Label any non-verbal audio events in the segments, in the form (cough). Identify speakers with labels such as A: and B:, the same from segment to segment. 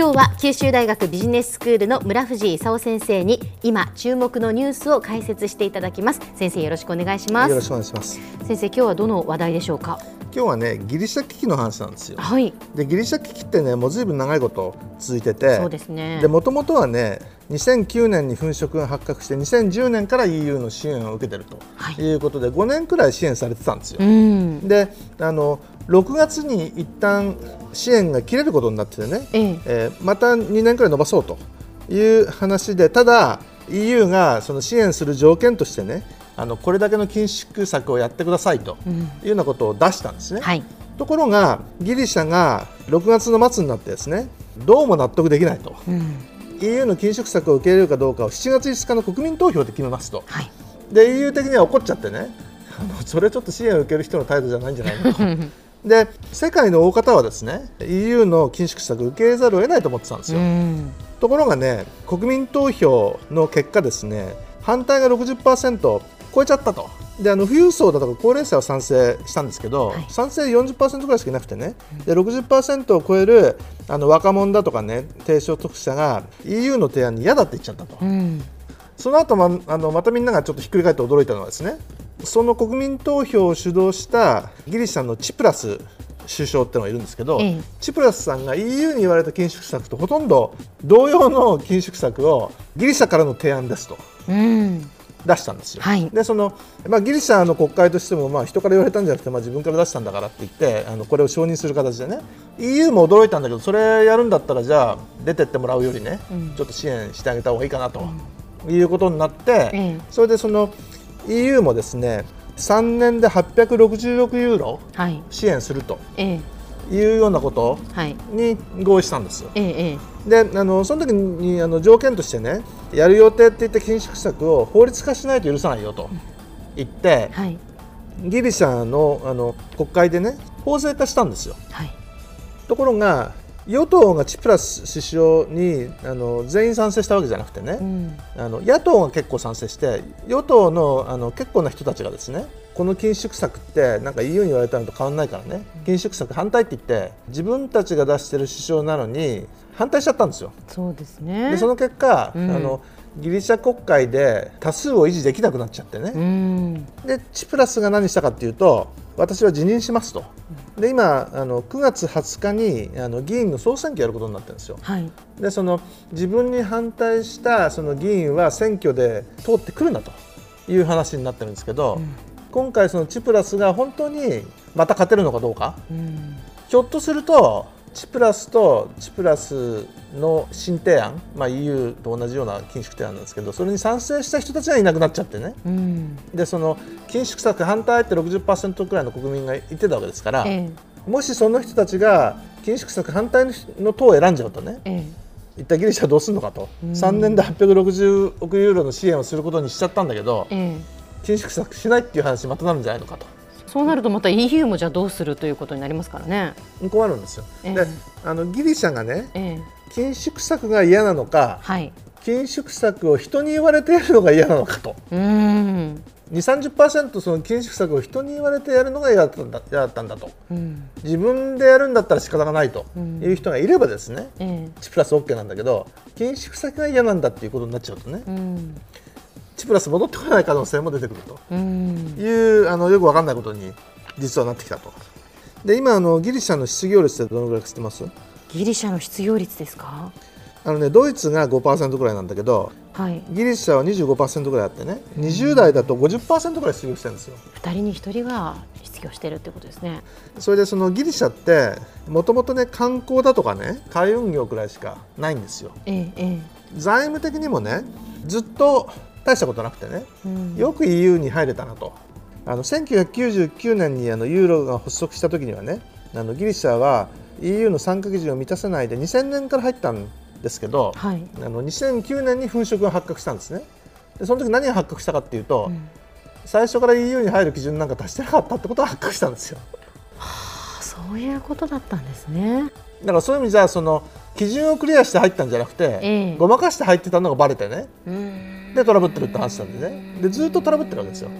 A: 今日は九州大学ビジネススクールの村藤勲先生に今注目のニュースを解説していただきます。先生よろしくお願いします。
B: よろしくお願いします。
A: 先生今日はどの話題でしょうか？
B: 今日はねギリシャ危機の話なんですよ。
A: はい
B: でギリシャ危機ってねもうずいぶん長いこと続いてて
A: そうですね。
B: でもともとはね2009年に粉飾が発覚して2010年から EU の支援を受けてると
A: はい。
B: いうことで、5年くらい支援されてたんですよ。
A: うん。
B: であの6月に一旦支援が切れることになっててね、
A: ええ。
B: えーまた2年くらい伸ばそうという話でただ EU がその支援する条件としてねあのこれだけの緊縮策をやってくださいというようなことを出したんですね。
A: はい。
B: ところがギリシャが6月の末になってですねどうも納得できないと。
A: うん。
B: EU の緊縮策を受け入れるかどうかを7月5日の国民投票で決めますと。
A: はい。
B: で EU 的には怒っちゃってねあのそれちょっと支援を受ける人の態度じゃないんじゃないのと (laughs) で世界の大方はですね EU の緊縮策を受け入れざるを得ないと思ってたんです
A: う
B: よ、
A: ん。
B: ところがね国民投票の結果ですね反対が60%超えちゃったと。であの富裕層だとか高齢者は賛成したんですけど、
A: はい。
B: 賛成40%ぐらいしかいなくてね。で60%を超えるあの若者だとかね低所得者が EU の提案に嫌だって言っちゃったと、
A: うん。
B: その後まあのまたみんながちょっとひっくり返って驚いたのはですねその国民投票を主導したギリシャのチプラス首相っていうのがいるんですけど、
A: ええ。
B: チプラスさんが EU に言われた緊縮策とほとんど同様の緊縮策をギリシャからの提案ですと
A: うん。
B: 出したんですよ。
A: はい。
B: でその、まあ、ギリシャの国会としても、まあ、人から言われたんじゃなくて、まあ、自分から出したんだからって言ってあのこれを承認する形でね EU も驚いたんだけどそれやるんだったらじゃあ出てってもらうよりね、
A: うん。
B: ちょっと支援してあげた方がいいかなと、いうことになって、
A: ええ。
B: それでその EU もですね3年で866ユーロ
A: はい。
B: 支援すると
A: ええ。
B: いうようなこと
A: はい。
B: に合意したんです。よ。
A: えええ。
B: であのその時にあの条件としてねやる予定って言った緊縮策を法律化しないと許さないよと言って
A: えはい。
B: ギリシャのあの国会でね法制化したんですよ。
A: はい。
B: ところが与党がチプラス首相にあの全員賛成したわけじゃなくてね、
A: うん。
B: あの野党が結構賛成して与党のあの結構な人たちがですねこの緊縮策ってなんか EU に言われたのと変わらないからね。緊縮策反対って言って自分たちが出してる首相なのに反対しちゃったんですよ。
A: そうですね。
B: でその結果、
A: うん。
B: あのギリシャ国会で多数を維持できなくなっちゃってね、
A: うん。
B: でチプラスが何したかっていうと私は辞任しますと。で今あの9月20日にあの議員の総選挙やることになってるんですよ。
A: はい。
B: でその自分に反対したその議員は選挙で通ってくるなと。いう話になってるんですけど、
A: うん。
B: 今回そのチプラスが本当にまた勝てるのかどうか。
A: うん。
B: ひょっとするとチプラスとチプラスの新提案、まあ、EU と同じような緊縮提案なんですけどそれに賛成した人たちがいなくなっちゃってね。
A: うん。
B: でその緊縮策反対って60%くらいの国民が言ってたわけですから、
A: え
B: もしその人たちが緊縮策反対の党を選んじゃうとね
A: ええ。
B: 一体ギリシャはどうするのかと、
A: うん。
B: 3年で860億ユーロの支援をすることにしちゃったんだけど
A: えええ。
B: 緊縮策しないっていう話にまたなるんじゃないのかと
A: そうなるとまた EU もじゃあどうするということになりますからね。
B: 困るんですよ。
A: ええ
B: であのギリシャがね
A: ええ
B: 緊縮策が嫌なのか
A: はい。
B: 緊縮策を人に言われてやるのが嫌なのかと
A: うーん。
B: 2 3 0その緊縮策を人に言われてやるのが嫌だったんだ嫌だったんだと
A: うん。
B: 自分でやるんだったら仕方がないと
A: うん
B: いう人がいればですね、
A: ええ
B: チプラス OK なんだけど緊縮策が嫌なんだっていうことになっちゃうとね
A: うん。
B: チプラス戻ってこない可能性も出てくると
A: うん。
B: いうあのよくわかんないことに実はなってきたと。で今あのギリシャの失業率ってどのぐらいか知ってます？
A: ギリシャの失業率ですか？
B: あのねドイツが5%ぐらいなんだけど
A: はい。
B: ギリシャは25%ぐらいあってね20代だと50%ぐらい失業してるんですよ。
A: 二人に一人が失業してるってことですね。
B: それでそのギリシャってもともとね観光だとかね海運業くらいしかないんですよ。
A: ええええ。
B: 財務的にもねずっと大したことなくてね。
A: うん。
B: よく EU に入れたなと。あの1999年にあのユーロが発足した時にはねあのギリシャは EU の参加基準を満たせないで2000年から入ったんですけど
A: はい。
B: あの2009年に粉飾が発覚したんですね。でその時何が発覚したかっていうと、
A: うん。
B: 最初から EU に入る基準なんか達してなかったってことが発覚したんですよ。
A: あそういうことだったんですね。
B: だからそういう意味じゃその基準をクリアして入ったんじゃなくて、
A: ええ。
B: ごまかして入ってたのがバレてね。
A: うん
B: でトラブってるって話なんでね。でずっとトラブってるわけですよ。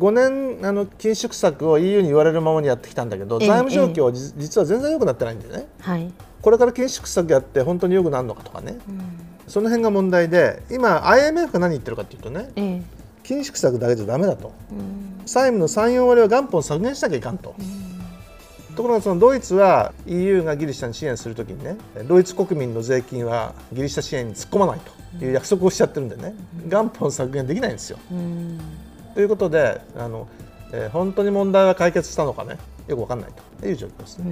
B: 5年あの緊縮策を EU に言われるままにやってきたんだけど、
A: ええ
B: 財務状況はじ実は全然良くなってないんだよね。
A: はい。
B: これから緊縮策やって本当に良くなるのかとかね、その辺が問題で今 IMF が何言ってるかっていうとね
A: ええ。
B: 緊縮策だけじゃダメだと、債務の3、4割は元本削減しなきゃいかんと。ところがそのドイツは EU がギリシャに支援するときにねドイツ国民の税金はギリシャ支援に突っ込まないという約束をしちゃってるんでね元本削減できないんですよ。ということであの、えー本当に問題は解決したのかね？よくわかんないという状況ですね。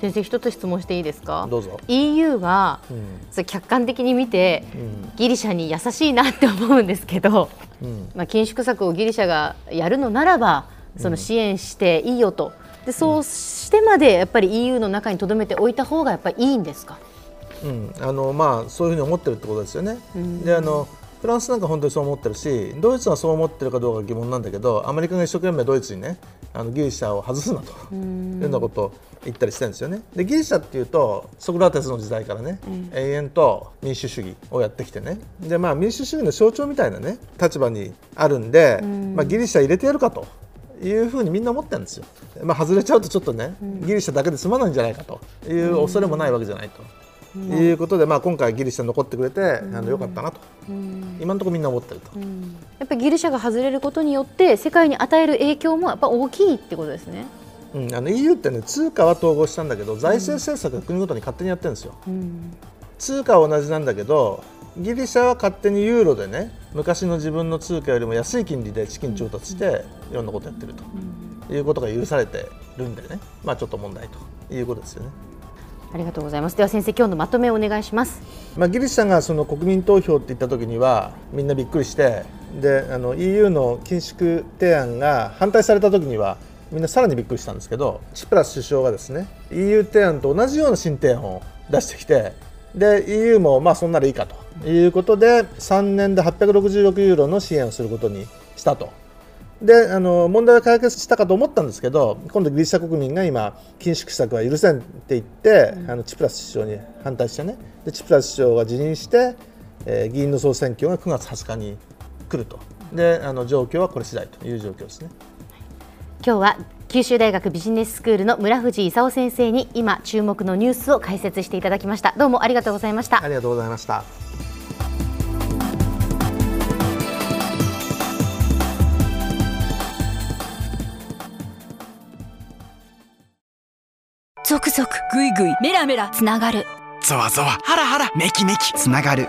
A: 先生一つ質問していいですか？
B: どうぞ
A: EU が、
B: うん
A: 客観的に見て、
B: ん
A: ギリシャに優しいなって思うんですけど、
B: うん
A: まあ緊縮策をギリシャがやるのならばその支援していいよと。でそうしてまでやっぱり EU の中に留めておいた方がやっぱりいいんですか？
B: うん、あのまあそういうふうに思ってるってことですよね。であのフランスなんか本当にそう思ってるしドイツはそう思ってるかどうか疑問なんだけどアメリカが一生懸命ドイツにねあのギリシャを外すなというようなことを言ったりしてるんですよね。でギリシャっていうとソクラテスの時代からね、永遠と民主主義をやってきてねで、まあ、民主主義の象徴みたいなね立場にあるんで、まあ、ギリシャ入れてやるかと。いうふうにみんな思ってるんですよ。まあ、外れちゃうとちょっとね、ギリシャだけで済まないんじゃないかと。いう恐れもないわけじゃないと。いうことで、まあ、今回ギリシャ残ってくれて、あのよかったなと、今のところみんな思ってると、
A: やっぱりギリシャが外れることによって世界に与える影響もやっぱ大きいってことですね。
B: うん、あの EU ってね通貨は統合したんだけど財政政策は国ごとに勝手にやってるんですよ、通貨は同じなんだけどギリシャは勝手にユーロでね昔の自分の通貨よりも安い金利で資金調達していろんなことやってると、いうことが許されてるんでねまあちょっと問題ということですよね。
A: ありがとうございます。では先生今日のまとめをお願いします。
B: まあ、ギリシャがその国民投票って言った時にはみんなびっくりしてであの EU の緊縮提案が反対された時にはみんなさらにびっくりしたんですけどチプラス首相がですね EU 提案と同じような新提案を出してきてで EU もまあそんならいいかと。いうことで3年で866ユーロの支援をすることにしたと。であの問題は解決したかと思ったんですけど今度ギリシャ国民が今緊縮策は許せんって言って、あのチプラス首相に反対してね。でチプラス首相が辞任して、えー議員の総選挙が9月20日に来ると。であの状況はこれ次第という状況ですね。
A: 今日は九州大学ビジネススクールの村藤勲先生に今注目のニュースを解説していただきました。どうもありがとうございました。
B: ありがとうございました。
C: ゾクゾクグイグイメラメラつながる
D: ゾワゾワハラハラメキメキつながる